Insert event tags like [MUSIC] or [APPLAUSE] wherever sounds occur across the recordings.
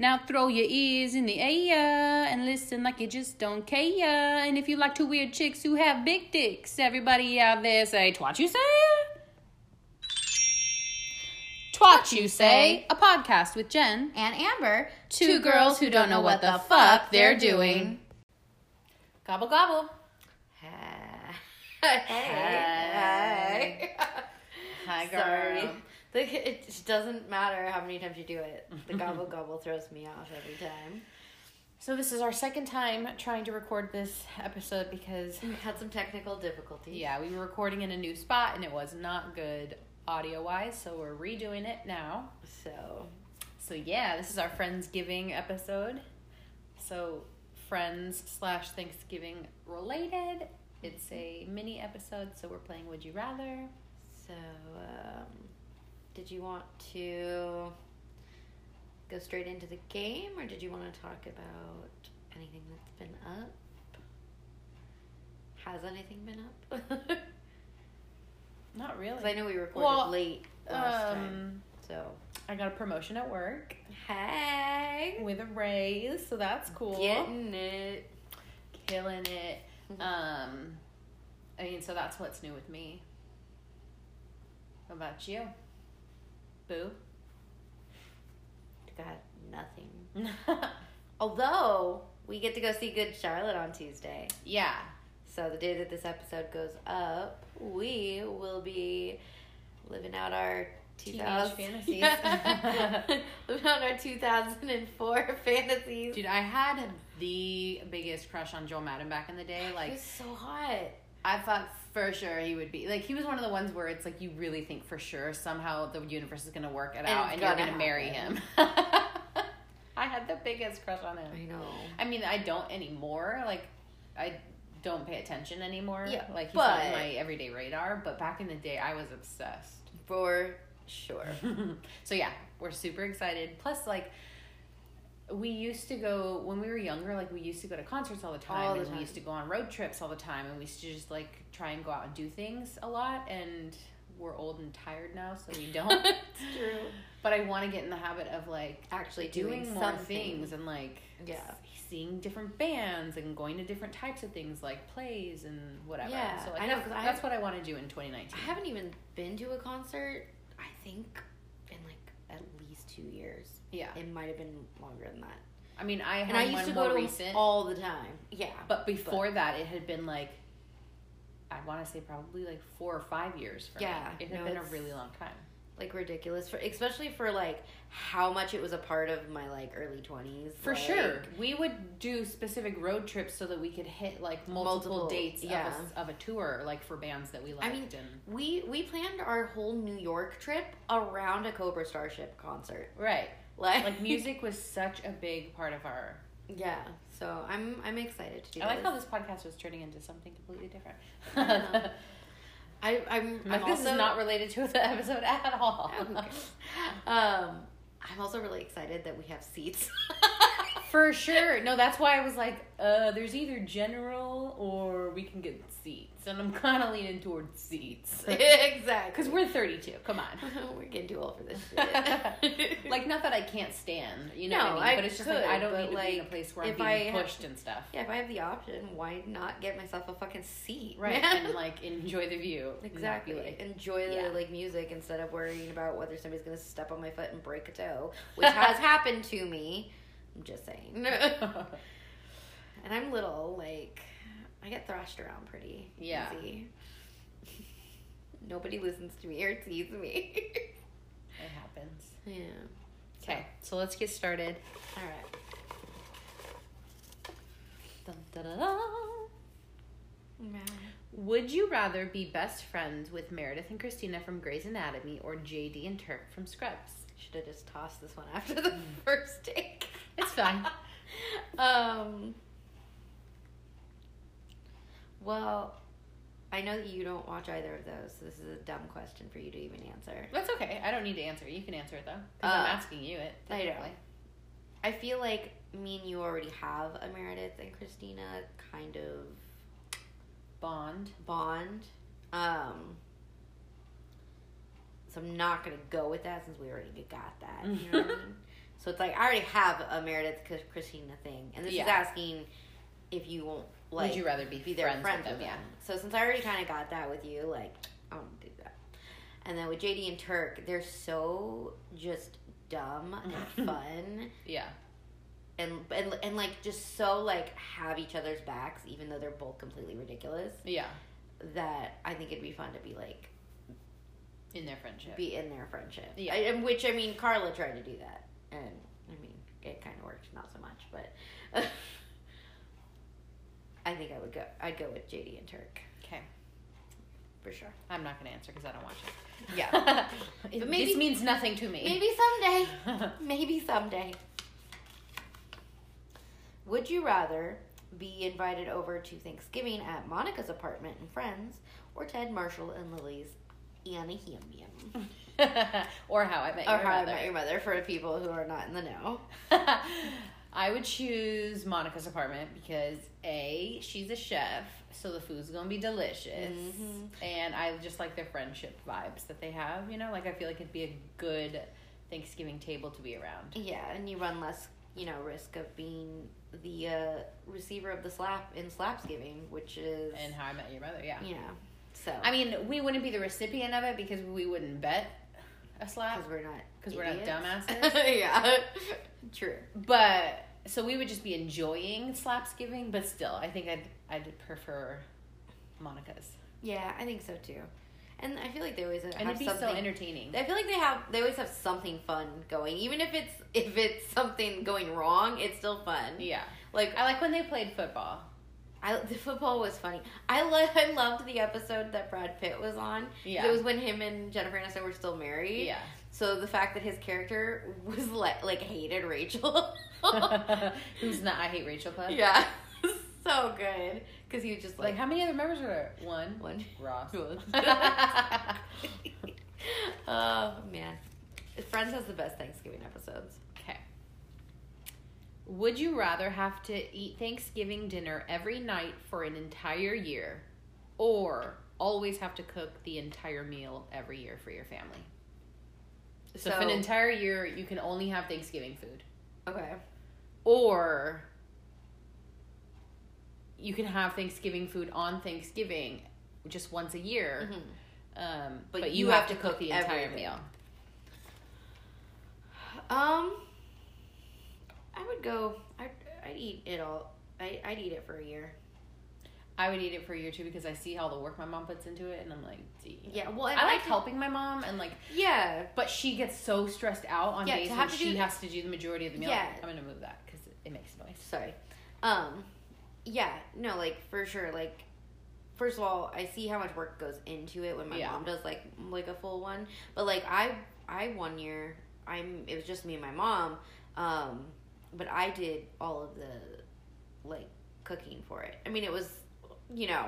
Now throw your ears in the air and listen like you just don't care. And if you like to weird chicks who have big dicks, everybody out there say, Twat you say? Twat you say? A podcast with Jen. And Amber, Two girls who don't know what the fuck they're doing. Gobble gobble. [LAUGHS] Hey. Hey. Hi, [LAUGHS] Sorry. The, it doesn't matter how many times you do it. [LAUGHS] The gobble gobble throws me off every time. So this is our second time trying to record this episode because We had some technical difficulties. yeah, we were recording in a new spot and it was not good audio wise, so we're redoing it now. So So yeah, this is our Friendsgiving episode. So friends slash Thanksgiving related. It's a mini episode, so we're playing Would You Rather. so um, did you want to go straight into the game or did you want to talk about anything that's been up? Has anything been up? [LAUGHS] Not really. Because I know we recorded Well, late last time. Um, So I got a promotion at work hey, with a raise, so that's cool. getting it. killing it. Mhm. Um, I mean, so that's what's new with me. What about you? Boo. Got nothing. [LAUGHS] Although we get to go see Good Charlotte on Tuesday. yeah. So the day that this episode goes up, we will be living out our Teenage 2000 fantasies. [LAUGHS] living out our 2004 [LAUGHS] fantasies. Dude, I had the biggest crush on Joel Madden back in the day. he Like, was so hot. I thought for sure he would be. Like, he was one of the ones where it's like you really think for sure somehow the universe is going to work it And out and you're gonna going marry him. [LAUGHS] I had the biggest crush on him. I know. I mean, I don't anymore. Like, I don't pay attention anymore. Yeah, like he's not on my everyday radar. But back in the day, I was obsessed. For sure. [LAUGHS] so yeah, we're super excited. Plus, like, we used to go when we were younger. Like, we used to go to concerts all the time, All the and time. we used to go on road trips all the time, and we used to just like try and go out and do things a lot. And we're old and tired now, so we don't. [LAUGHS] it's true. but I want to get in the habit of like Actually doing, doing more things and like Yeah. seeing different bands and going to different types of things like plays and whatever. Yeah, so like, I know, that's, I that's what I want to do in 2019. I haven't even been to a concert, I think, in like at least two years. Yeah, It might have been longer than that. I mean I had And I used to go to recent, all the time. Yeah. but before that it had been like I want to say probably like four or five years. For Yeah, me. it had no, been a really long time. like ridiculous for especially for like how much it was a part of my like early 20s For like, sure, we would do specific road trips so that we could hit like multiple, Multiple, dates yeah. of, a, of a tour, like for bands that we liked. I mean, and we we planned our whole new york trip around a cobra starship concert right, like like [LAUGHS] music was such a big part of our yeah so i'm i'm excited to do I like this. how this podcast was turning into something completely different. know. [LAUGHS] I, i'm i'm this also is not related to the episode at all. [LAUGHS] um i'm also really excited that we have seats For sure. No, that's why I was like, uh, there's either general or we can get seats. And I'm kind of leaning towards seats. [LAUGHS] exactly Because we're 32. Come on. we're getting too old for this shit. [LAUGHS] like, not that I can't stand, you know No, what I mean? I but it's just could, like, I don't need to be in a place where I'm being I have- pushed and stuff. Yeah, if I have the option, why not get myself a fucking seat? Right. man? and, like, enjoy the view. and not be exactly. like- Enjoy the Yeah. like music instead of worrying about whether somebody's gonna step on my foot and break a toe, which has [LAUGHS] happened to me. I'm just saying. [LAUGHS] and I'm little, like I get thrashed around pretty Yeah. easy. Nobody listens to me or sees me. it happens. yeah. Okay, so let's get started. All right. Dun, da, da, da. Would you rather be best friends with Meredith and Christina from Grey's Anatomy or JD and Turk from Scrubs? Should have just tossed this one after the mm. [LAUGHS] first take. It's fine. [LAUGHS] um. Well, I know that you don't watch either of those, so this is a dumb question for you to even answer. That's okay. I don't need to answer it. You can answer it though, because I'm Uh, asking you it. I know. I feel like me and you already have a Meredith and Christina kind of Bond. bond. Um. So I'm not gonna go with that since we already got that. You know what I [LAUGHS] mean? So it's like I already have a Meredith Chris- Christina thing, and this Yeah. is asking if you won't like Would you rather be, be their friends, friends with them? them. So since I already kind of got that with you, like I don't do that. And then with JD and Turk, they're so just dumb and [LAUGHS] fun, Yeah. and and and like just so like have each other's backs, even though they're both completely ridiculous. Yeah. That I think it'd be fun to be like In their friendship. be in their friendship. Yeah. I, and which I mean, Carla tried to do that, and I mean, it kind of worked, not so much, but [LAUGHS] I think I would go. I'd go with JD and Turk okay. for sure. I'm not going to answer because I don't watch it. [LAUGHS] Yeah, [LAUGHS] It- maybe- this means nothing to me. maybe someday. maybe someday. Would you rather be invited over to Thanksgiving at Monica's apartment and friends, or Ted Marshall and Lily's Yam? [LAUGHS] or how I met Or your How I mother. Met Your Mother for people who are not in the know. [LAUGHS] I would choose Monica's apartment because A, she's a chef, so the food's gonna be delicious. Mhm. And I just like their friendship vibes that they have, you know? Like I feel like it'd be a good Thanksgiving table to be around. Yeah, and you run less, you know, risk of being the uh, receiver of the slap in Slapsgiving, which is, And how I met your mother, yeah. know, so I mean, we wouldn't be the recipient of it because we wouldn't bet a slap. because we're not because we're not dumbasses. [LAUGHS] yeah, true. But so we would just be enjoying slapsgiving, but still, I think I'd I'd prefer Monica's, Yeah, I think so too. And I feel like they always have and it'd be something. so entertaining. I feel like they have they always have something fun going, even if it's if it's something going wrong, it's still fun. Yeah, Like I like when they played football. I, the football was funny. I lo- I loved the episode that Brad Pitt was on. Yeah. it was when him and Jennifer Aniston were still married. Yeah, So the fact that his character was like like hated Rachel. [LAUGHS] who's not? I hate Rachel Club. yeah, [LAUGHS] so good because he was just Like like, how many other members were there? One. one. Ross. [LAUGHS] oh man, Friends has the best Thanksgiving episodes. Would you rather have to eat Thanksgiving dinner every night for an entire year or always have to cook the entire meal every year for your family? So, for an entire year, you can only have Thanksgiving food. okay, Or you can have Thanksgiving food on Thanksgiving just once a year. Mhm. Um, But but, you have have, to to cook cook the entire everything. meal. um, I would go. I'd, I'd eat it all. I, I'd eat it for a year. I would eat it for a year too because I see all the work my mom puts into it, and I'm like. Yeah, well, I like could- helping my mom, and like, Yeah, but she gets so stressed out on Yeah, days when she do- has to do the majority of the meal. Yeah. I'm gonna move that because it makes noise. sorry. Um, yeah, no, like for sure. Like, first of all, I see how much work goes into it when my Yeah. mom does like like a full one. But like I, I one year, I'm it was just me and my mom. Um, but I did all of the like cooking for it. I mean, it was, you know.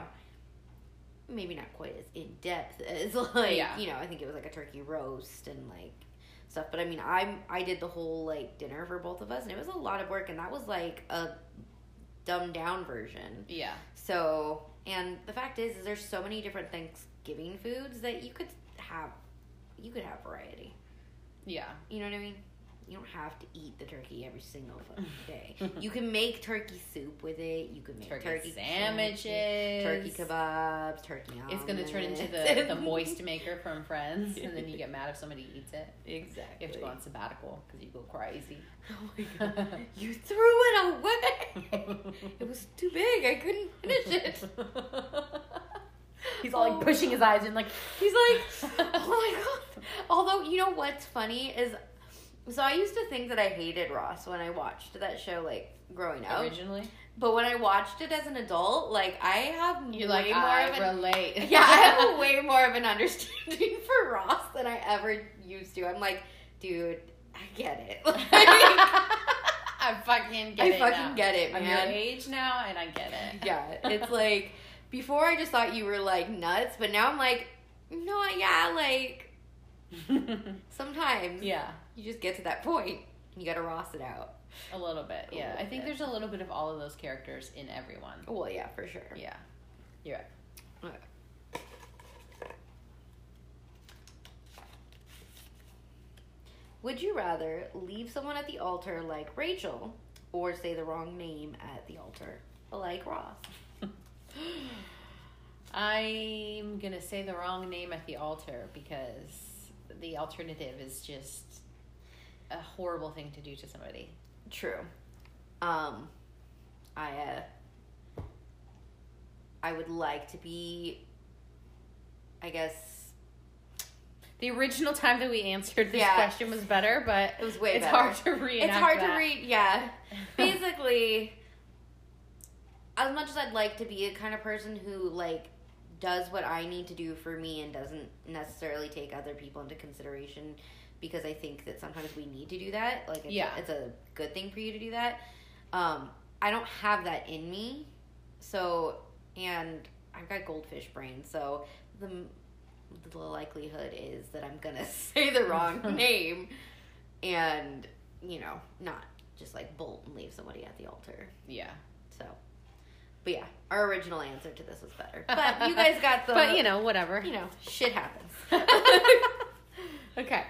Maybe not quite as in depth [LAUGHS] as like Yeah. you know. I think it was like a turkey roast and like stuff. But I mean, I I did the whole like dinner for both of us, and it was a lot of work. And that was like a dumbed down version. Yeah, So, and the fact is, is there's so many different Thanksgiving foods that you could have. You could have variety. yeah, You know what I mean? You don't have to eat the turkey every single fucking day. you can make turkey soup with it. You can make turkey, turkey, sandwiches, turkey kebabs, turkey. It's gonna turn into the the moist maker from Friends, and then you get mad if somebody eats it. [LAUGHS] Exactly. You have to go on sabbatical because you go crazy. Oh my god! You threw it away. it was too big. I couldn't finish it. [LAUGHS] He's all like pushing his eyes in, like He's like, [LAUGHS] oh my god. Although, you know what's funny is, so I used to think that I hated Ross when I watched that show, like, growing up. originally. But when I watched it as an adult, like, I have way like more I of an. relate. [LAUGHS] Yeah, I have [LAUGHS] way more of an understanding for Ross than I ever used to. I'm like, dude, I get it. [LAUGHS] I fucking get I it. I fucking now. get it, I'm your man. age now, and I get it. yeah, it's like before I just thought you were like nuts, but now I'm like, no, yeah, like sometimes yeah, you just get to that point. You got to Ross it out. a little bit. A Yeah, little I think bit. there's a little bit of all of those characters in everyone. Well, yeah, for sure. Yeah, you're right. Okay. Would you rather leave someone at the altar like Rachel or say the wrong name at the altar like Ross? [LAUGHS] I'm gonna say the wrong name at the altar because the alternative is just a horrible thing to do to somebody. True. Um, I uh, I would like to be. I guess The original time that we answered this Yeah. question was better, but it was way it's better. hard to read. it's hard that. to read. Yeah, [LAUGHS] basically, as much as I'd like to be a kind of person who like does what I need to do for me and doesn't necessarily take other people into consideration because I think that sometimes we need to do that. Like, it's, Yeah. a, it's a good thing for you to do that. Um, I don't have that in me, so and I've got goldfish brain, so the the likelihood is that I'm gonna [LAUGHS] say the wrong [LAUGHS] name, and you know, not just like bolt and leave somebody at the altar. Yeah. So, but yeah, our original answer to this was better. [LAUGHS] But you guys got the. but you know, whatever. you know, shit happens. okay.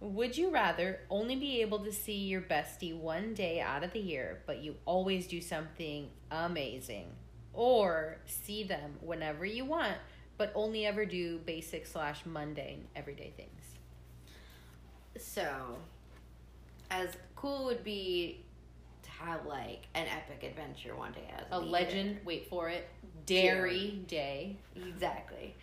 Would you rather only be able to see your bestie one day out of the year, but you always do something amazing, or see them whenever you want, but only ever do basic slash mundane everyday things? so, as cool would be to have like an epic adventure one day as A the year. legend, wait for it, Dairy Day. Exactly.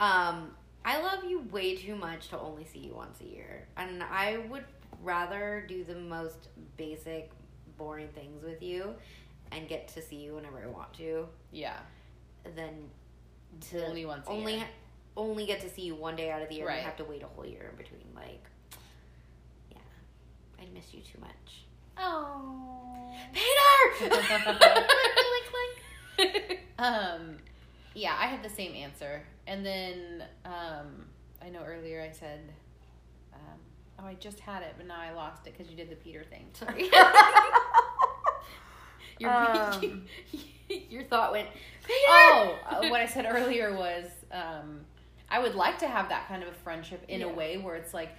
Um, I love you way too much to only see you once a year. And I would rather do the most basic, boring things with you and get to see you whenever I want to Yeah, than to only once a only year. only get to see you one day out of the year Right. and have to wait a whole year in between. Like, yeah, I miss you too much. Oh. Peter! [LAUGHS] [LAUGHS] Um, yeah, I had the same answer, and then um, I know earlier I said, um, oh, I just had it, but now I lost it because you did the Peter thing. Sorry. [LAUGHS] your, Um. [LAUGHS] your thought went, Peter! Oh, uh, what I said earlier was, um, I would like to have that kind of a friendship in a way where it's like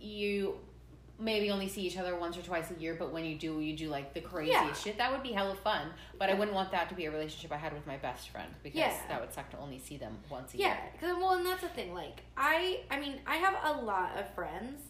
you maybe only see each other once or twice a year, but when you do, you do like the craziest Yeah. shit. That would be hella fun. But I wouldn't want that to be a relationship I had with my best friend because Yeah. that would suck to only see them once a Yeah, year. cause, well, and that's the thing. Like, I, I mean, I have a lot of friends,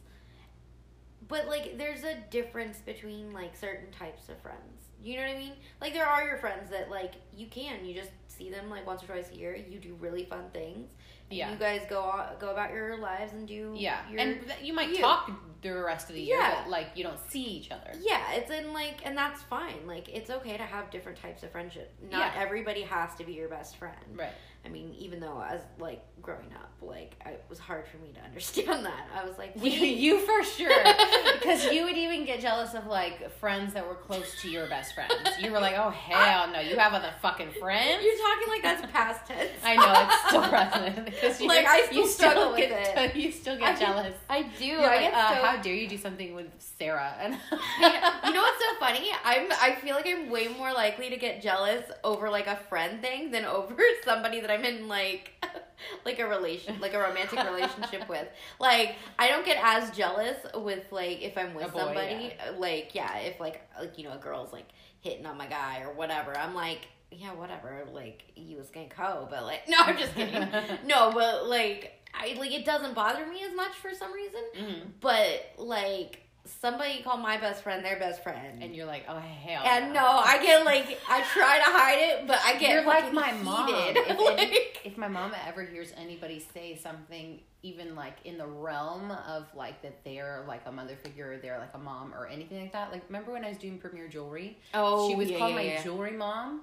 but like, there's a difference between like certain types of friends. You know what I mean? Like, there are your friends that like you can, you just see them like once or twice a year. You do really fun things. Yeah. You guys go out, go about your lives and do. Yeah, Your, and you might you. talk the rest of the year, Yeah. but like you don't see each other. Yeah, it's in like, and that's fine. Like, it's okay to have different types of friendship. Not Yeah. everybody has to be your best friend. Right. I mean, even though as like growing up, like I, it was hard for me to [LAUGHS] understand that. I was like, You, you for sure, [LAUGHS] because you would even get jealous of like friends that were close to your best friends. You were like, "Oh hell no, you have other fucking friends." You're talking like that's past tense. I know it's still [LAUGHS] present because you, Like, I still you still struggle with get you still get I do- jealous. I do. You're I like, get uh, so. how dare you do something with Sarah? And you know what's so funny? I'm. I feel like I'm way more likely to get jealous over like a friend thing than over somebody that I'm in like, [LAUGHS] like a relation, like a romantic relationship [LAUGHS] with. Like I don't get as jealous with like if I'm with boy, somebody. Like yeah, if like like you know a girl's like hitting on my guy or whatever, I'm like. Yeah, whatever. Like you was gonna co, but like [LAUGHS] no, I'm just kidding. no, but like I like it doesn't bother me as much for some reason. Mhm. But like somebody called my best friend their best friend, and you're like, "Oh hell." and no, I get like I try to hide it, but I get You're like my mom. [LAUGHS] If, Like- any- if my mom ever hears anybody say something, even like in the realm of like that they're like a mother figure, or they're like a mom or anything like that. Like, remember when I was doing Premier Jewelry? oh, she was yeah, called yeah, my yeah. jewelry mom,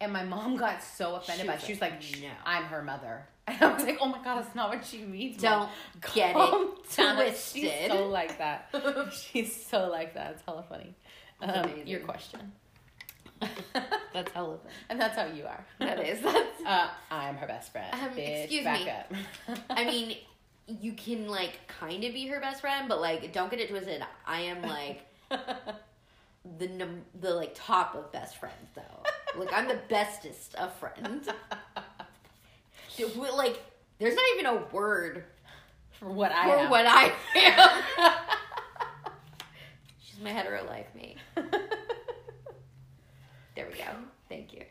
and my mom [LAUGHS] got so offended She by it. She was like, like, "No." "I'm her mother," and I was like, "Oh my god, that's not what she means." Don't get Calm it [LAUGHS] twisted. She's so like that. [LAUGHS] She's so like that. It's hella funny. Um, your question, [LAUGHS] That's hella fun. and that's how you are. That is. That's. Uh, I'm her best friend. Um, Bitch, excuse back me. up. I mean, you can like kind of be her best friend, but like don't get it twisted. I am like the num- the like top of best friends though. like I'm the bestest of friends. Like there's not even a word For what I for am. what I am. [LAUGHS] She's my hetero life mate. [LAUGHS] There we go. Thank you.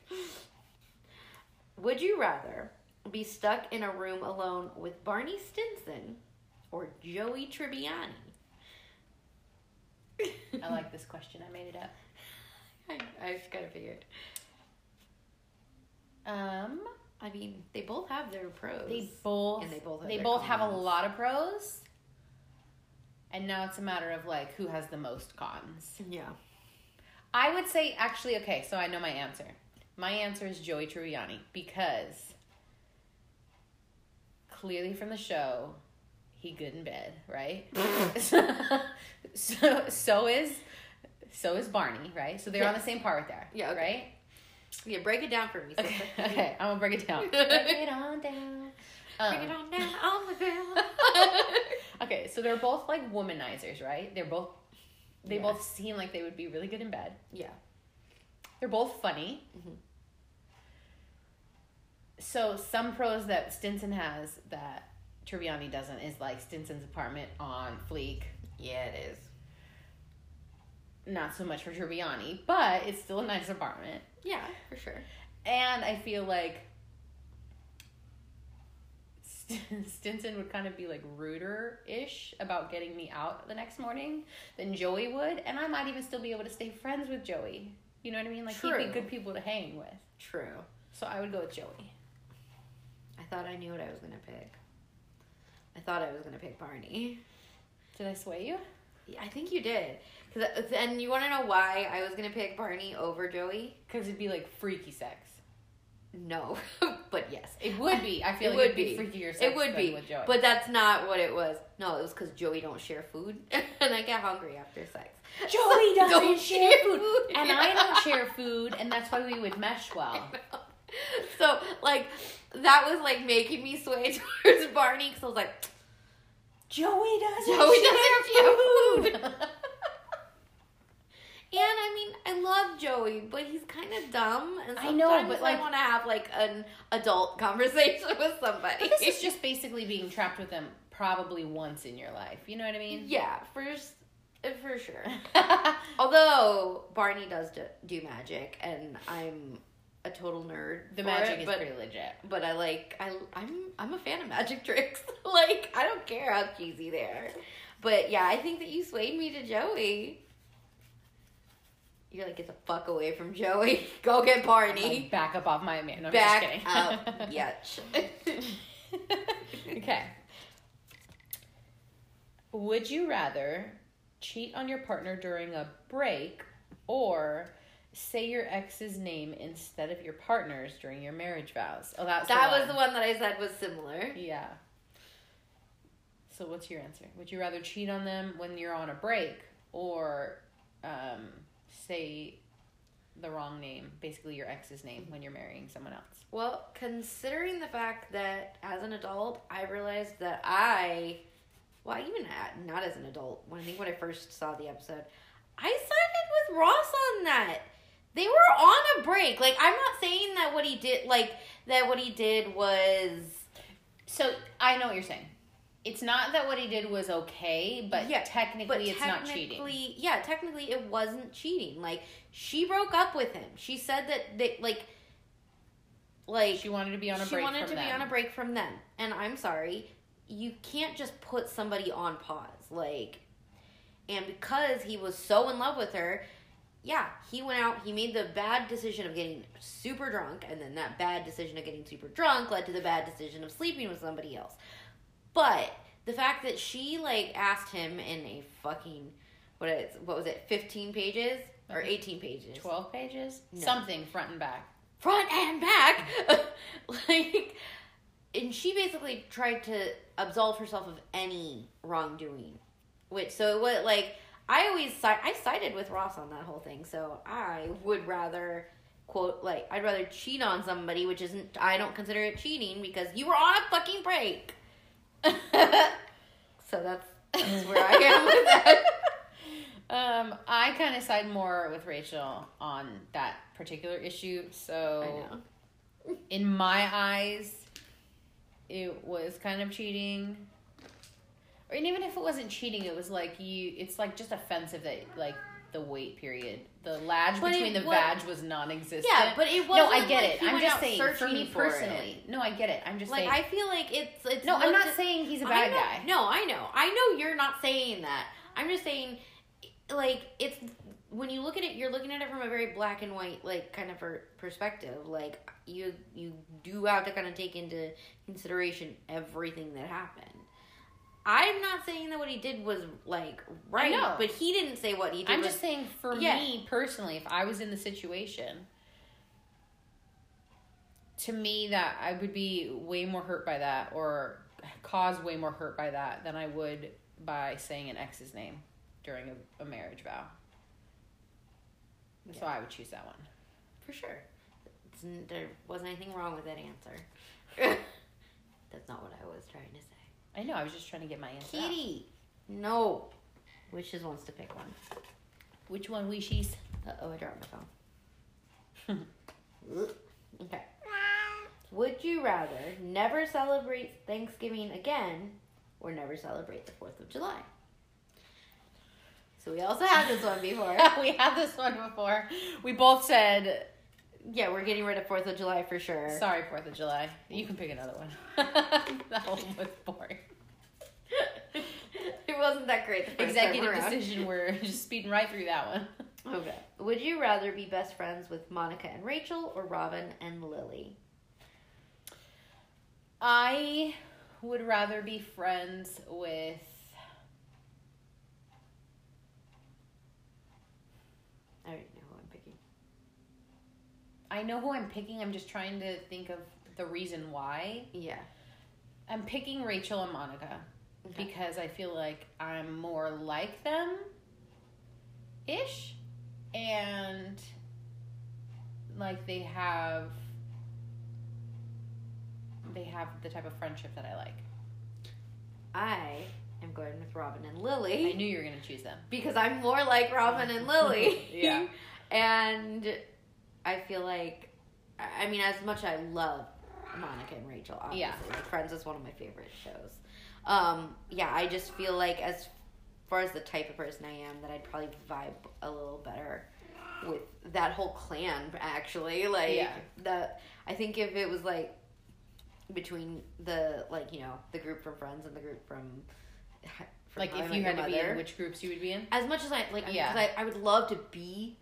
Would you rather be stuck in a room alone with Barney Stinson or Joey Tribbiani? I like this question. I made it up. [LAUGHS] I, I just kind of figured. Um, I mean, they both have their pros. they both And they both have they both have a lot of pros. And now it's a matter of like who has the most cons. yeah. I would say actually okay, so I know my answer. My answer is Joey Tribbiani because clearly from the show, he good in bed, right? [LAUGHS] [LAUGHS] so so is so is Barney, right? So they're on the same par part there. Yeah, okay. Right? Yeah, break it down for me. Okay, okay, I'm gonna break it down. [LAUGHS] break it on down. Um, Bring it on down on the [LAUGHS] okay, so they're both like womanizers, right? They're both they both seem like they would be really good in bed. yeah. They're both funny. Mhm. So some pros that Stinson has that Tribbiani doesn't is like Stinson's apartment on Fleek. Yeah, it is. Not so much for Tribbiani, but it's still a nice apartment. Yeah, for sure. And I feel like St- [LAUGHS] Stinson would kind of be like ruder ish about getting me out the next morning than Joey would. And I might even still be able to stay friends with Joey. You know what I mean? Like, he'd be good people to hang with. True. So I would go with Joey. I thought I knew what I was gonna pick. I thought I was gonna pick Barney. Did I sway you? Yeah, I think you did. Cause and you want to know why I was gonna pick Barney over Joey? Because it'd be like freaky sex. No, [LAUGHS] but yes, It would be. I feel It like would be, be. freakier sex it would be. with Joey. But that's not what it was. No, it was because Joey don't share food, [LAUGHS] and I get hungry after sex. Joey [LAUGHS] doesn't Don't share food, food. and I don't share food, and that's why we would mesh well. so like that was like making me sway towards Barney because I was like, Joey doesn't Joey doesn't share food. And I mean I love Joey, but he's kind of dumb, and I sometimes know, but, like- I want to have like an adult [LAUGHS] conversation with somebody. But this is just basically being trapped with them probably once in your life. You know what I mean? yeah, for s- uh, for sure. [LAUGHS] Although Barney does do, do magic, and I'm a total nerd. the for magic is but, pretty legit. But I like I I'm I'm a fan of magic [LAUGHS] tricks. like I don't care how cheesy they are. But yeah, I think that you swayed me to Joey. You're like, get the fuck away from Joey. [LAUGHS] Go get Barney. Like, back up off my man. No, I'm Back just kidding. up. [LAUGHS] Yetch. okay. Would you rather cheat on your partner during a break or say your ex's name instead of your partner's during your marriage vows? Oh, that's that the was the one that I said was similar. Yeah. So what's your answer? Would you rather cheat on them when you're on a break or um, say the wrong name, basically your ex's name when you're marrying someone else? Well, considering the fact that as an adult, I realized that I, well, even at, not as an adult, when I think when I first saw the episode, I sided with Ross on that. They were on a break. Like, I'm not saying that what he did, like, that what he did was, So I know what you're saying. It's not that what he did was okay, but Yeah, technically but it's not cheating. yeah, technically it wasn't cheating. Like, she broke up with him. She said that they, like, like, She wanted to be on a she break wanted to them. be on a break from them and i'm sorry you can't just put somebody on pause like and because he was so in love with her yeah he went out he made the bad decision of getting super drunk and then that bad decision of getting super drunk led to the bad decision of sleeping with somebody else but the fact that she like asked him in a fucking what is what was it 15 pages or mm-hmm. 18 pages 12 pages? No. Something front and back. front and back. [LAUGHS] like, and she basically tried to absolve herself of any wrongdoing. Which, so what, like, I always, I sided with Ross on that whole thing. So I would rather, quote, like, I'd rather cheat on somebody, which isn't, I don't consider it cheating because you were on a fucking break. [LAUGHS] so that's, that's where I am with that. [LAUGHS] Um, I kind of side more with Rachel on that particular issue. So, [LAUGHS] in my eyes, it was kind of cheating. Or even if it wasn't cheating, it was like you. It's like just offensive that like the wait period, the latch But between the vag was non-existent. Yeah, but it was. No, I get like it. I'm just saying for me for personally. No, I get it. I'm just Like saying. I feel like it's it's. no, I'm not at- saying he's a bad know- guy. No, I know. I know you're not saying that. I'm just saying, like, it's when you look at it, you're looking at it from a very black and white, like, kind of perspective. Like, you you do have to kind of take into consideration everything that happened. I'm not saying that what he did was like right, know. but he didn't say what he did. I'm was, just saying for Yeah. me personally, if I was in the situation, to me that I would be way more hurt by that or cause way more hurt by that than I would by saying an ex's name during a, a marriage vow. So I would choose that one. for sure. It's, there wasn't anything wrong with that answer. [LAUGHS] That's not what I was trying to say. I know, I was just trying to get my answer. out. Kitty, no. Wishes wants to pick one. Which one wishes? Uh oh, I dropped my phone. [LAUGHS] Okay. Would you rather never celebrate Thanksgiving again or never celebrate the 4th of July? So we also had this one before. [LAUGHS] we had this one before. We both said, yeah, we're getting rid of 4th of July for sure. sorry, 4th of July. You can pick another one. [LAUGHS] that one was boring. [LAUGHS] it wasn't that great Executive decision, we're [LAUGHS] just speeding right through that one. Okay. Would you rather be best friends with Monica and Rachel or Robin and Lily? I would rather be friends with. I already know who I'm picking. I know who I'm picking. I'm just trying to think of the reason why. Yeah. I'm picking Rachel and Monica Okay. because I feel like I'm more like them ish. And like they have. They have the type of friendship that I like. I am going with Robin and Lily. I knew you were going to choose them. because I'm more like Robin and Lily. [LAUGHS] Yeah. [LAUGHS] and I feel like, I mean, as much I love Monica and Rachel, obviously, Yeah. like Friends is one of my favorite shows. Um, yeah, I just feel like as far as the type of person I am, that I'd probably vibe a little better with that whole clan. Actually, like Yeah. that. I think if it was like between the like you know the group from Friends and the group from, Like if you had to be in which groups you would be in. as much as I like, Yeah. yeah, I, I would love to be.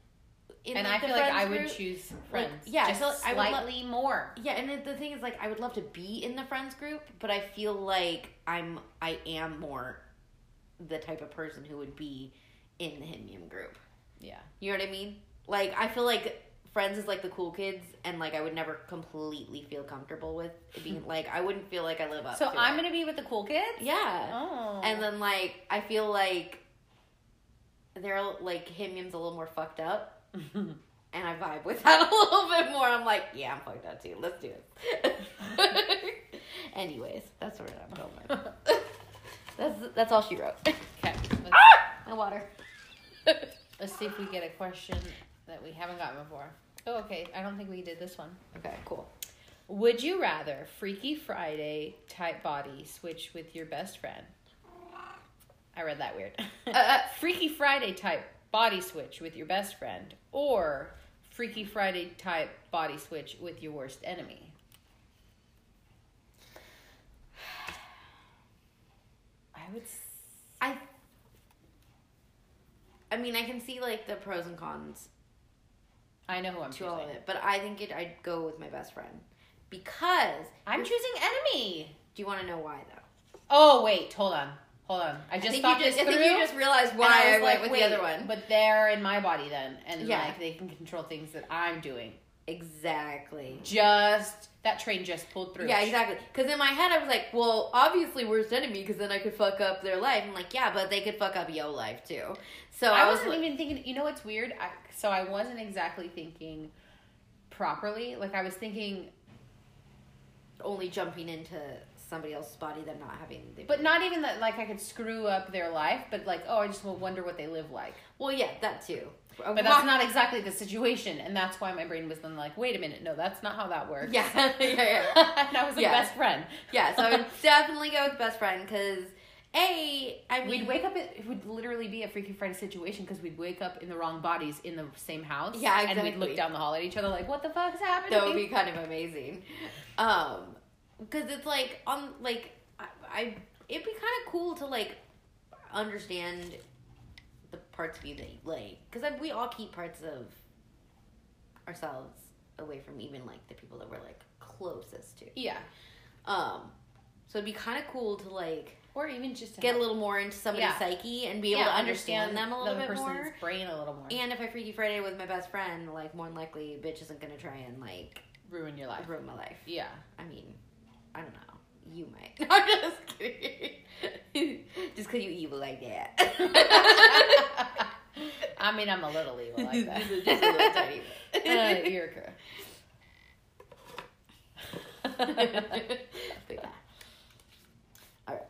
In, and like, I feel like I would group. choose Like, friends. yeah, I just feel like I would lo- slightly more. Yeah, and the, the thing is, like, I would love to be in the friends group, but I feel like I'm, I am more the type of person who would be in the HIMYM group. Yeah. You know what I mean? Like, I feel like friends is like the cool kids, and like I would never completely feel comfortable with being [LAUGHS] like I wouldn't feel like I live up. So I'm it. gonna be with the cool kids. yeah. Oh. And then like I feel like they're like HIMYM's a little more fucked up. [LAUGHS] and I vibe with that [LAUGHS] a little bit more. I'm like, yeah, I'm fucked up too. Let's do it. [LAUGHS] Anyways, that's where I'm going. That's that's all she wrote. okay. My water. let's see if we get a question that we haven't gotten before. Oh, okay. I don't think we did this one. Okay, cool. Would you rather Freaky Friday type body switch with your best friend? I read that weird. Uh, Freaky Friday type body switch with your best friend, or Freaky Friday type body switch with your worst enemy. [SIGHS] I would. s- I. I mean, I can see like the pros and cons I know who I'm to all of choosing. it, but I think it, I'd go with my best friend because. I'm choosing enemy. Do you want to know why though? Oh wait, hold on, hold on. I I just think thought you just, this I think you just realized why I, was went like, with wait, the other one. But they're in my body then, and Yeah. like they can control things that I'm doing. Exactly. Just that train just pulled through. Yeah, exactly. Because in my head, I was like, well, obviously worst enemy, because then I could fuck up their life. I'm like, yeah, but they could fuck up yo life too. So I I, was wasn't like, even thinking. You know what's weird? I, so I wasn't exactly thinking properly. Like I was thinking, only jumping into somebody else's body, them not having. The but not even that. Like I could screw up their life, but like, oh, I just will wonder what they live like. Well, yeah, that too. But that's not exactly the situation, and that's why my brain was then like, wait a minute, no, that's not how that works. Yeah, [LAUGHS] yeah, yeah. [LAUGHS] and I was a Yeah. best friend. Yeah, so I would [LAUGHS] definitely go with best friend because, a I mean We'd wake up. It, it would literally be a Freaky Friday situation because we'd wake up in the wrong bodies in the same house. Yeah, exactly. And we'd look down the hall at each other like, "What the fuck's happening?" that would be kind of amazing. Um, because it's like on like I, I it'd be kind of cool to like understand the parts of you that you like because we all keep parts of ourselves away from even like the people that we're like closest to. yeah, Um, so it'd be kind of cool to like or even just to get a little more into somebody's Yeah. psyche and be able yeah, to understand, them a little the bit person's more. brain a little more. And if I Freaky Friday with my best friend, like more than likely, bitch isn't gonna try and like ruin your life. ruin my life. Yeah. I mean, I don't know. You might. [LAUGHS] I'm just kidding. just because you evil like that. [LAUGHS] I mean, I'm a little evil like that. just a little tiny bit. [LAUGHS] uh, you're But yeah. All right.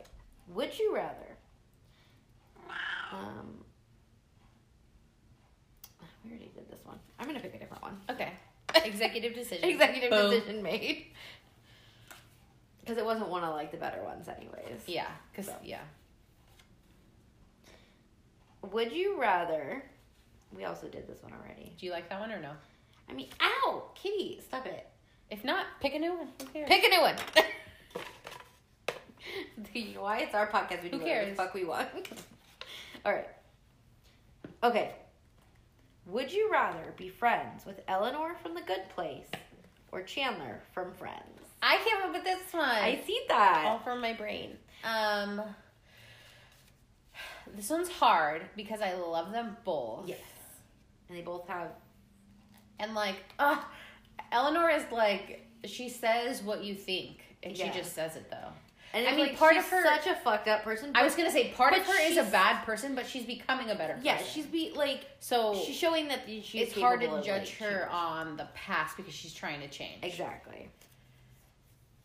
Would you rather? Um, we already did this one. I'm gonna pick a different one. okay. Executive decision. Executive Boom. decision made. Because it wasn't one of like the better ones, anyways. Yeah, because So. yeah. Would you rather? We also did this one already. Do you like that one or no? I mean, ow, kitty, stop it. If not, pick a new one. Who cares? Pick a new one. [LAUGHS] [LAUGHS] you know why? It's our podcast. We do Who whatever the cares? fuck we want. [LAUGHS] All right. Okay. Would you rather be friends with Eleanor from The Good Place or Chandler from Friends? I came up with this one. I see that. all from my brain. Um, this one's hard because I love them both. Yes. And they both have. And like, uh, Eleanor is like she says what you think, and Yeah. she just says it though. And I mean, like, part of her- such a fucked up person. I was gonna say part of her is a bad person, but she's becoming a better person. Yeah, she's be like so she's showing that she's. it's hard to judge like, her on the past because she's trying to change. Exactly.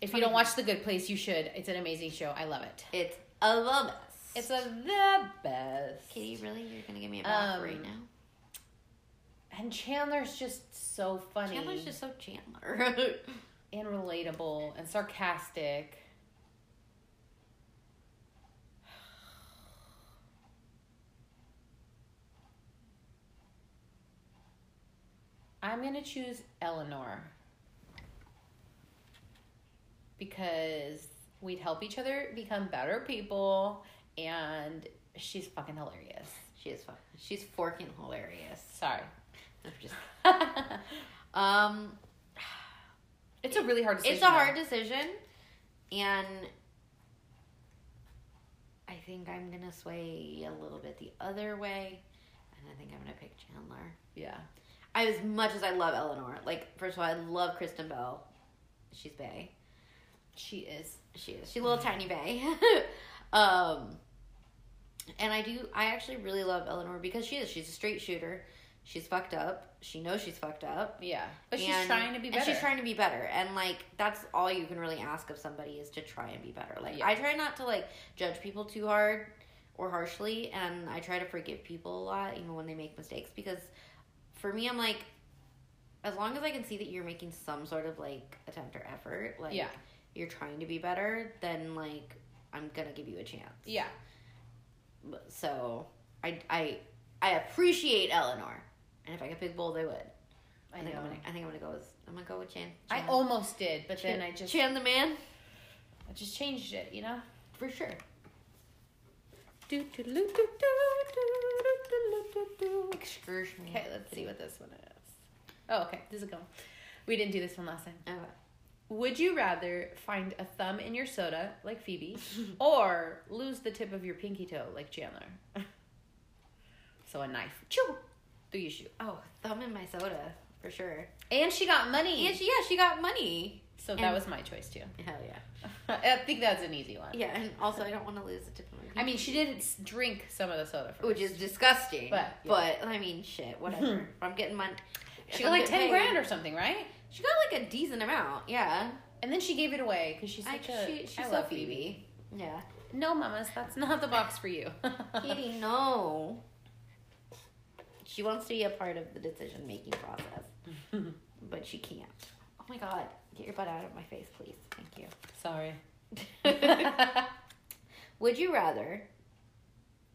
If you don't watch The Good Place, you should. It's an amazing show. I love it. It's a the best. It's a, the best. Katie, really? You're gonna give me a bath Um, right now? And Chandler's just so funny. Chandler's just so Chandler. [LAUGHS] and relatable and sarcastic. [SIGHS] I'm going to choose Eleanor because we'd help each other become better people and she's fucking hilarious. she is fun. She's forking hilarious. Sorry. I'm just. [LAUGHS] Um, it's a really hard decision. it's a hard decision, and I think I'm gonna sway a little bit the other way, and I think I'm gonna pick Chandler. Yeah. I, as much as I love Eleanor, like first of all, I love Kristen Bell. She's Bay. She is. She is. She's a little tiny Bay. [LAUGHS] um, and I do. I actually really love Eleanor because she is. She's a straight shooter. She's fucked up. She knows she's fucked up. Yeah. But she's trying to be better. And she's trying to be better. And like that's all you can really ask of somebody is to try and be better. Like Yeah. I try not to like judge people too hard or harshly and I try to forgive people a lot even when they make mistakes because for me I'm like as long as I can see that you're making some sort of like attempt or effort, like Yeah. You're trying to be better, then like I'm gonna give you a chance. Yeah. So I I I appreciate Eleanor. And if I could pick bold I would. I, I think I'm gonna I think I'm gonna go with I'm gonna go with Chan. I almost did, but Chan, then I just Chan the man I just changed it, you know? for sure. Excursion. Okay, let's see what this one is. Oh, okay. This is a good one. We didn't do this one last time. Okay. Would you rather find a thumb in your soda, like Phoebe, [LAUGHS] or lose the tip of your pinky toe, like Chandler? so a knife. Chew! Through your shoe. Oh, thumb in my soda for sure. And she got money. And she, yeah, she got money. so that was my choice, too. [LAUGHS] Hell yeah. [LAUGHS] I think that's an easy one. Yeah, and also I don't want to lose the tip of my. I mean, she did drink some of the soda first. which is disgusting. But, But. I mean, shit, whatever. I'm getting money. she got like 10 grand or something, right? She got like a decent amount. Yeah. And then she gave it away because she's I, such a. she, she's I so love Phoebe. Yeah. No, mamas, that's not the box for you. [LAUGHS] Katie, no. She wants to be a part of the decision making process, but she can't. Oh my god, get your butt out of my face, please. Thank you. Sorry. [LAUGHS] [LAUGHS] Would you rather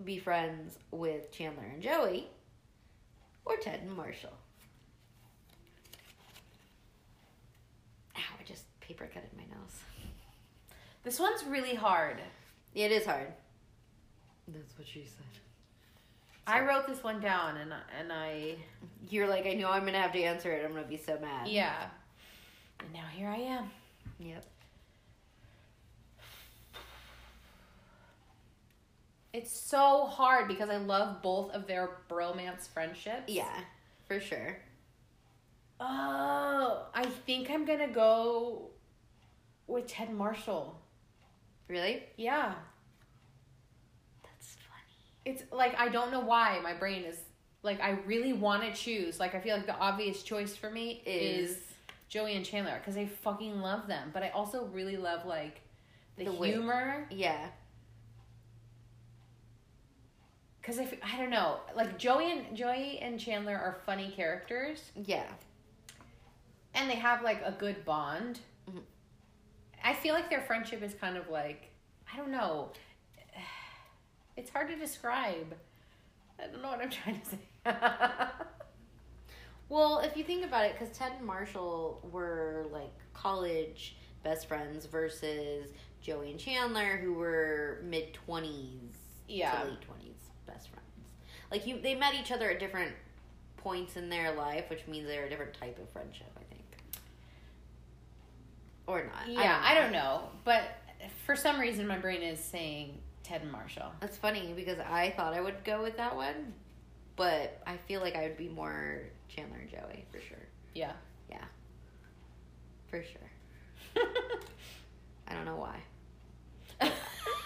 be friends with Chandler and Joey or Ted and Marshall? Ow, I just paper cutted my nose. This one's really hard. It is hard. That's what she said. I wrote this one down and I- and I You're like, I know I'm gonna have to answer it. I'm gonna be so mad. yeah. And now here I am. Yep. It's so hard because I love both of their bromance friendships. Yeah, for sure. Oh, I think I'm gonna go with Ted Marshall. Really? Yeah. That's funny. It's like I don't know why my brain is like I really want to choose. Like I feel like the obvious choice for me is, Is Joey and Chandler because I fucking love them, but I also really love like the, The way- humor. yeah, Because I, f- I don't know, like Joey and Joey and Chandler are funny characters, yeah. and they have like a good bond. Mhm. Feel like their friendship is kind of like I don't know. [SIGHS] It's hard to describe. I don't know what I'm [LAUGHS] trying to say. Well, if you think about it, because Ted and Marshall were like college best friends versus Joey and Chandler, who were mid twenties Yeah. to late twenties best friends. Like you, they met each other at different points in their life, which means they're a different type of friendship. I or not. Yeah, I don't, know. But for some reason, my brain is saying Ted and Marshall. That's funny because I thought I would go with that one, but I feel like I would be more Chandler and Joey for sure. Yeah. Yeah. For sure. [LAUGHS] I don't know why.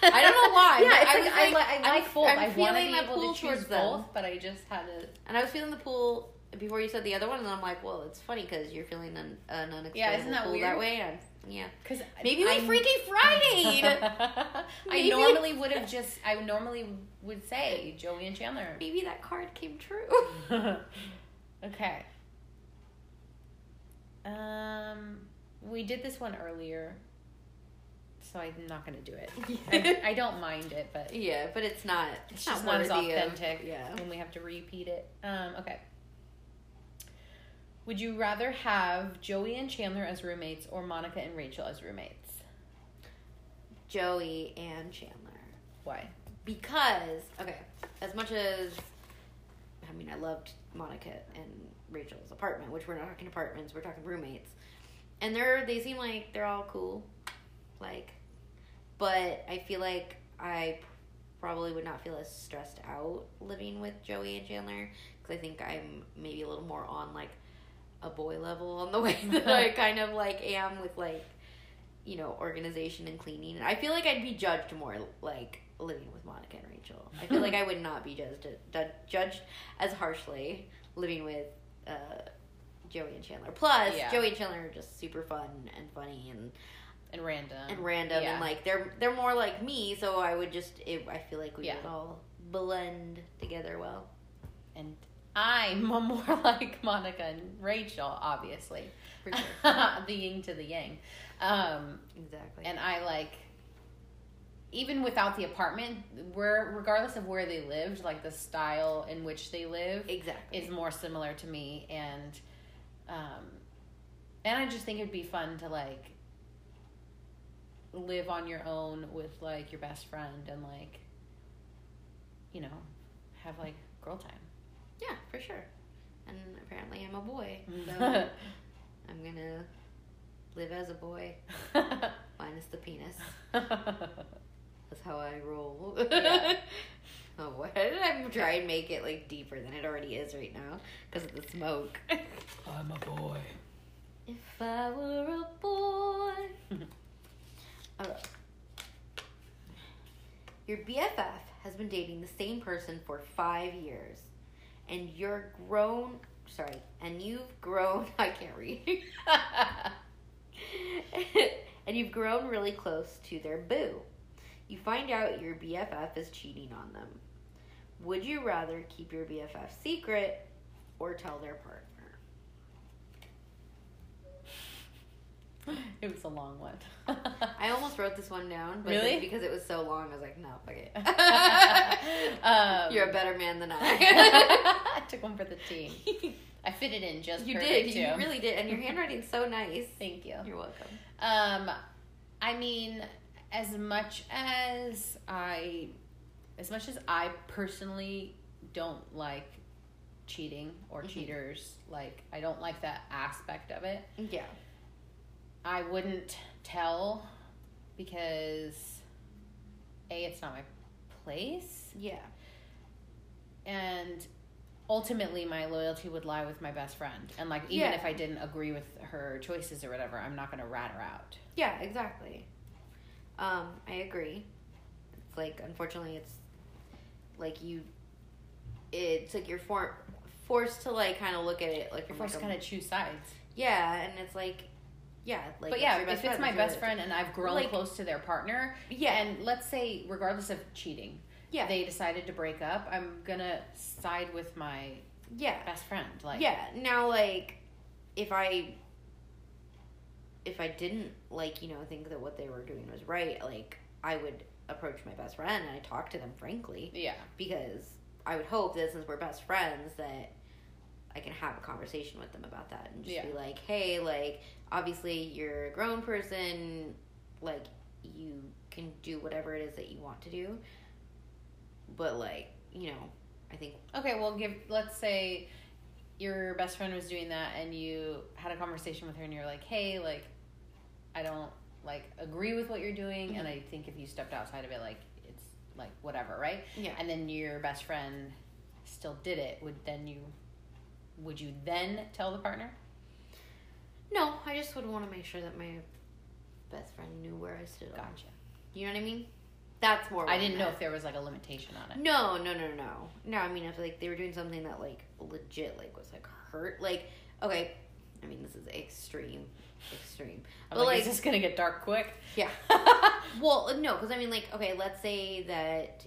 I don't know why. Yeah, it's I like, I, like, li- I I'm- like both. I'm I feeling able pull to towards both, but I just had to. And I was feeling the pool before you said the other one, and I'm like, well, it's funny because you're feeling an, an unexplainable Yeah, isn't that pull weird? that way. And yeah, Cause maybe we I'm- Freaky Friday. [LAUGHS] I normally would have [LAUGHS] just. I normally would say Joey and Chandler. maybe that card came true. [LAUGHS] okay. Um, we did this one earlier, so I'm not gonna do it. I, I don't mind it, but yeah, but it's not. it's It's, just not not as worthy of- authentic yeah. when we have to repeat it. Um, okay. Would you rather have Joey and Chandler as roommates or Monica and Rachel as roommates? Joey and Chandler. Why? because okay as much as i mean i loved monica and rachel's apartment which we're not talking apartments we're talking roommates and they're they seem like they're all cool like but i feel like i probably would not feel as stressed out living with joey and chandler because i think i'm maybe a little more on like a boy level on the [LAUGHS] way that i kind of like am with like you know organization and cleaning and i feel like i'd be judged more like living with monica and rachel i feel like [LAUGHS] i would not be judged judged as harshly living with uh, joey and chandler plus Yeah. joey and chandler are just super fun and funny and And random. and random Yeah. and like they're they're more like me so i would just it, i feel like we Yeah. would all blend together well and I'm [LAUGHS] more like Monica and Rachel, obviously. for sure [LAUGHS] the yin to the yang. Um, exactly and I like even without the apartment, where regardless of where they lived, like the style in which they live exactly is more similar to me and um and I just think it'd be fun to like live on your own with like your best friend and like you know have like girl time. Yeah for sure and apparently i'm a boy [LAUGHS] so i'm gonna live as a boy [LAUGHS] minus the penis [LAUGHS] That's how I roll. Yeah. oh, what? I'm trying to make it like deeper than it already is right now because of the smoke. I'm a boy. if I were a boy. Your BFF has been dating the same person for five years, and you're grown. Sorry, and you've grown. [LAUGHS] I can't read. [LAUGHS] and you've grown really close to their boo. You find out your BFF is cheating on them. Would you rather keep your BFF secret or tell their partner? [LAUGHS] It was a long one. I almost wrote this one down, but Really? because it was so long, I was like, no, fuck it. [LAUGHS] um, You're a better man than I. [LAUGHS] I took one for the team. I fit it in just you did. too. You really did, and your handwriting's so nice. Thank you. You're welcome. Um, I mean, as much as I, as much as I personally don't like cheating or Mhm. cheaters, like I don't like that aspect of it. Yeah. I wouldn't tell because a it's not my place Yeah. and ultimately my loyalty would lie with my best friend and like even Yeah. if i didn't agree with her choices or whatever i'm not going to rat her out Yeah, exactly. Um, I agree. It's like unfortunately it's like you it's like you're for, forced to like kind of look at it like you're forced like to kind of choose sides Yeah, and it's like yeah, like but yeah if best it's my best friend and i've grown Like- close to their partner Yeah. and let's say regardless of cheating Yeah. they decided to break up i'm gonna side with my yeah. best friend like yeah. Now like if I if I didn't like, you know, think that what they were doing was right, like I would approach my best friend and I talk to them frankly yeah because I would hope that since we're best friends that I can have a conversation with them about that and just Yeah. be like, "Hey, like obviously you're a grown person, like you can do whatever it is that you want to do." But like, you know, I think Okay, well, give. Let's say your best friend was doing that, and you had a conversation with her, and you're like, "Hey, like, I don't like agree with what you're doing, and mm-hmm. I think if you stepped outside of it, like, it's like whatever, right?" yeah. And then your best friend still did it. Would then you? Would you then tell the partner? No, I just would want to make sure that my best friend knew where I stood. on. Gotcha. You know what I mean? That's more. I didn't know if there was like a limitation on it. No, no, no, no, no. I mean, if like they were doing something that like legit like was like hurt, like okay. I mean, this is extreme, extreme. I'm But like, like, is this gonna get dark quick? yeah. [LAUGHS] Well, no, because I mean, like, okay, let's say that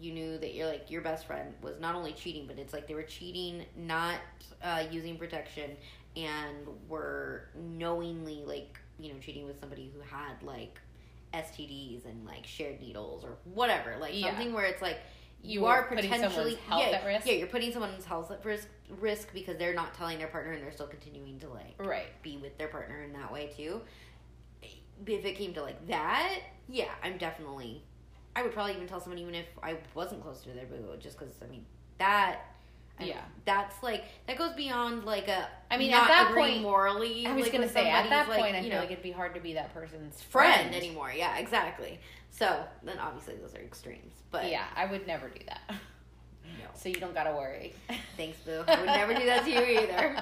you knew that your like your best friend was not only cheating, but it's like they were cheating, not uh, using protection, and were knowingly like you know cheating with somebody who had like STDs and like shared needles or whatever, like Yeah. something where it's like you, You are potentially health yeah? Yeah, you're putting someone's health at risk risk because they're not telling their partner and they're still continuing to like right. be with their partner in that way too. If it came to like that, yeah, I'm definitely. I would probably even tell someone even if I wasn't close to their boo, just because I mean that. I Yeah. mean, that's like that goes beyond like a. I mean, at that point- morally. I was like, gonna say at that who's, point, I you feel know, like it'd be hard to be that person's friend, friend anymore. Yeah, exactly. So then obviously those are extremes, but yeah, I would never do that. no. So you don't gotta worry. Thanks, boo. [LAUGHS] I would never do that to you either,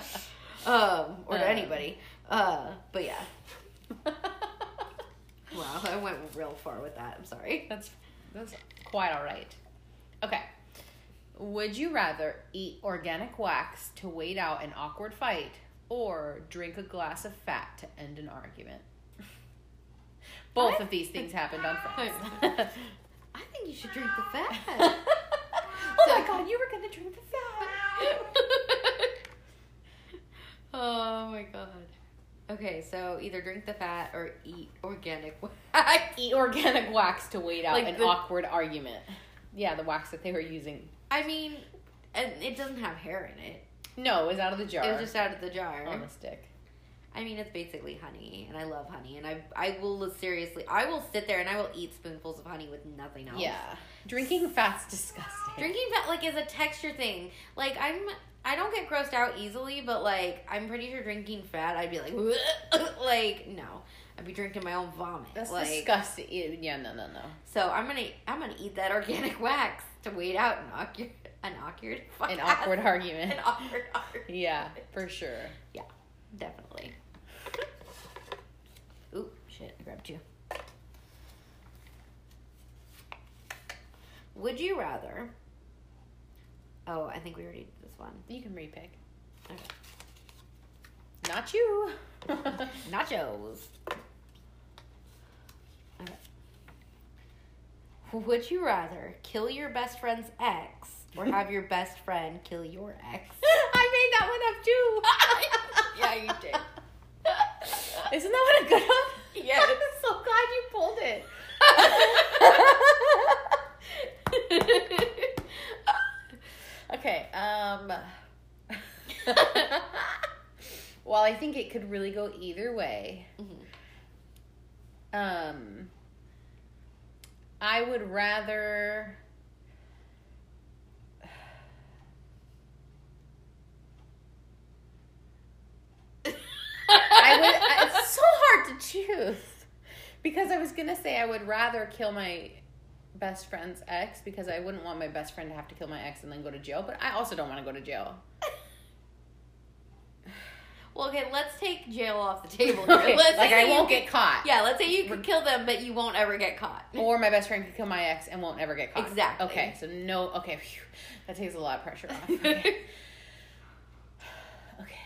um, or to Um. anybody. Uh, but yeah. [LAUGHS] Wow, I went real far with that. I'm sorry. that's that's quite all right. Okay. Would you rather eat organic wax to wait out an awkward fight or drink a glass of fat to end an argument? [LAUGHS] Both I- of these things happened on Friends. [LAUGHS] I think you should drink the [LAUGHS] fat. oh my god, you were gonna drink the fat. oh my god. Okay, so either drink the fat or eat organic [LAUGHS] wax. eat organic wax to wait out Like an the- awkward argument. Yeah, the wax that they were using. I mean, and it doesn't have hair in it. No, it was out of the jar. It was just out of the jar. on the stick. I mean, it's basically honey, and I love honey, and I I will seriously, I will sit there and I will eat spoonfuls of honey with nothing else. Yeah. Drinking fat's disgusting. Drinking fat like is a texture thing. Like I'm I don't get grossed out easily, but like I'm pretty sure drinking fat I'd be like [LAUGHS] like no. I'd be drinking my own vomit. That's like disgusting. Yeah, no, no, no. so I'm gonna I'm gonna eat that organic [LAUGHS] wax to wait out an awkward an awkward [LAUGHS] An awkward argument. an awkward argument. Yeah, for sure. Yeah, definitely. Ooh, shit, I grabbed you. Would you rather Oh, I think we already did this one. You can repick. Okay. Not you. [LAUGHS] Nachos. Okay. Would you rather kill your best friend's ex or [LAUGHS] have your best friend kill your ex? [LAUGHS] I made that one up too. Yeah, you did. Isn't that what a good one? Yeah. I'm so glad you pulled it. Okay. Um. [LAUGHS] well, I think it could really go either way. Mhm. Um. I would rather. I would. I- It's so hard to choose because I was gonna say I would rather kill my best friend's ex because I wouldn't want my best friend to have to kill my ex and then go to jail. But I also don't want to go to jail. Well, okay, let's take jail off the [LAUGHS] table here. Okay, Let's like say I won't could- get caught. Yeah, let's say you could kill them, but you won't ever get caught. [LAUGHS] Or my best friend could kill my ex and won't ever get caught. Exactly. Okay, so no. Okay, phew, that takes a lot of pressure off. [LAUGHS] Okay. [SIGHS] okay,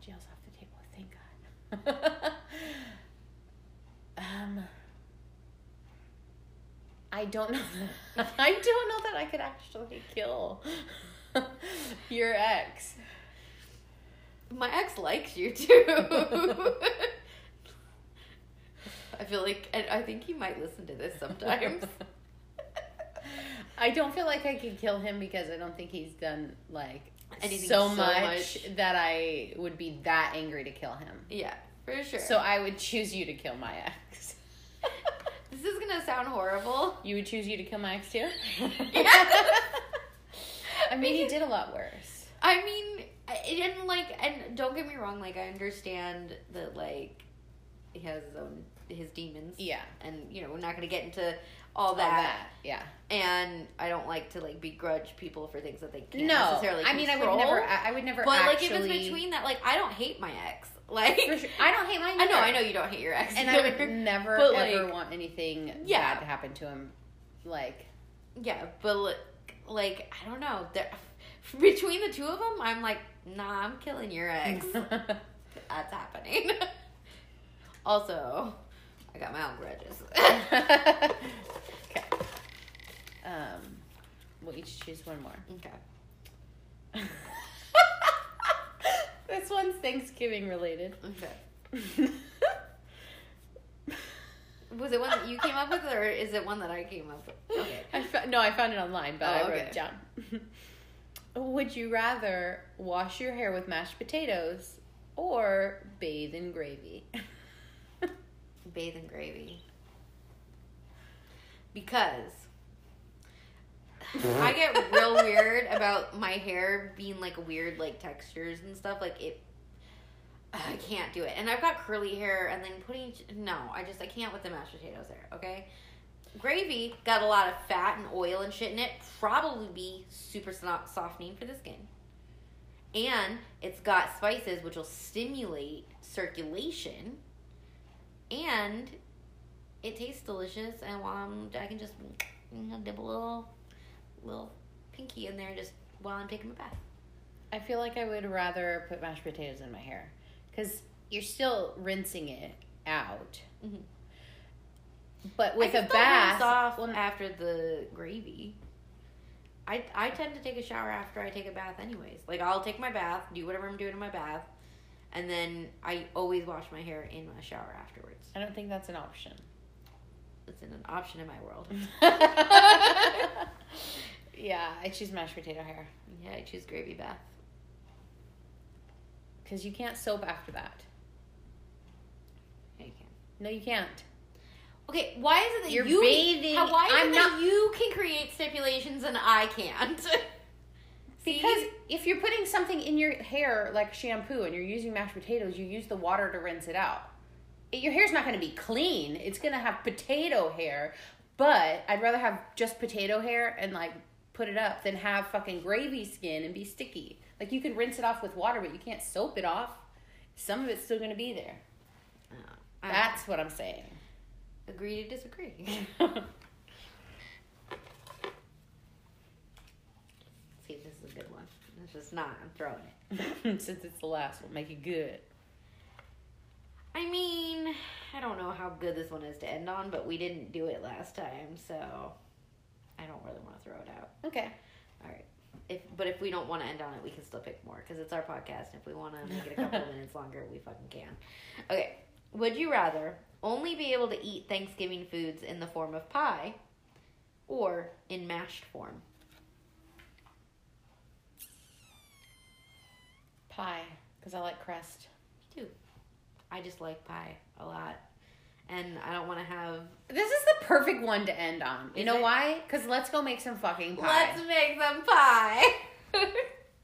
jail's off the table. Thank God. um, I don't know. That, [LAUGHS] I don't know that I could actually kill [LAUGHS] your ex. My ex likes you too. [LAUGHS] I feel like, and I think he might listen to this sometimes. I don't feel like I could kill him because I don't think he's done like Anything so, so much, much. that I would be that angry to kill him. yeah, for sure. So I would choose you to kill my ex. This is gonna sound horrible. you would choose you to kill my ex too? [LAUGHS] Yeah. [LAUGHS] I mean, he did a lot worse. I mean, and like, and don't get me wrong, like I understand that like he has his own his demons, Yeah. and you know we're not gonna get into all All that. that. Yeah. And I don't like to like begrudge people for things that they can't No. necessarily. I mean, I would never. I would never. But like, if it's between that, like, I don't hate my ex. [LAUGHS] Like, sure. I don't hate mine. I know. I know you don't hate your ex, And I would never But, ever like- want anything Yeah. bad to happen to him. Like, Yeah, but like, like I don't know. There, [LAUGHS] between the two of them, I'm like, nah, I'm killing your ex. [LAUGHS] That's happening. also, I got my own grudges. Um, we'll each choose one more. okay. [LAUGHS] this one's Thanksgiving related. Okay. [LAUGHS] Was it one that you came up with, or is it one that I came up with? Okay. I fo- no, I found it online, but Oh, I wrote okay. it down. [LAUGHS] Would you rather wash your hair with mashed potatoes or bathe in gravy? Bathe in gravy. Because I get real weird about my hair being like weird like textures and stuff. Like it I can't do it. And I've got curly hair and then putting no, I just I can't with the mashed potatoes there, okay? Gravy got a lot of fat and oil and shit in it. Probably be super softening for the skin. And it's got spices which will stimulate circulation. And it tastes delicious. And while I'm, I can just dip a little, little pinky in there just while I'm taking my bath. I feel like I would rather put mashed potatoes in my hair because you're still rinsing it out. Mhm. But with a can still rinse bath, off well, after the gravy. I I tend to take a shower after I take a bath, anyways. Like I'll take my bath, do whatever I'm doing in my bath, and then I always wash my hair in my shower afterwards. I don't think that's an option. It's an option in my world. [LAUGHS] yeah, I choose mashed potato hair Yeah, I choose gravy bath. because you can't soap after that. Yeah, you can. No, you can't. Okay, why is it that You're you bathing- How, why is I'm it that not- you can create stipulations and I can't? [LAUGHS] See? Because if you're putting something in your hair like shampoo and you're using mashed potatoes, you use the water to rinse it out. It- your hair's not going to be clean. It's going to have potato hair, but I'd rather have just potato hair and like put it up than have fucking gravy skin and be sticky. Like you can rinse it off with water, but you can't soap it off. Some of it's still going to be there. Oh, That's what I'm saying. agree to disagree. [LAUGHS] See, this is a good one. It's just not. I'm throwing it. [LAUGHS] Since it's the last one, make it good. I mean, I don't know how good this one is to end on, but we didn't do it last time, so I don't really want to throw it out. Okay. All right. if but if we don't want to end on it, we can still pick more because it's our podcast. If we want to make it a couple of [LAUGHS] minutes longer, we fucking can. Okay. Would you rather only be able to eat Thanksgiving foods in the form of pie, or in mashed form? Pie, because I like crust. Me too. I just like pie a lot, and I don't want to have. This is the perfect one to end on. You Is know it? why? Because let's go make some fucking pie. Let's make some pie. [LAUGHS]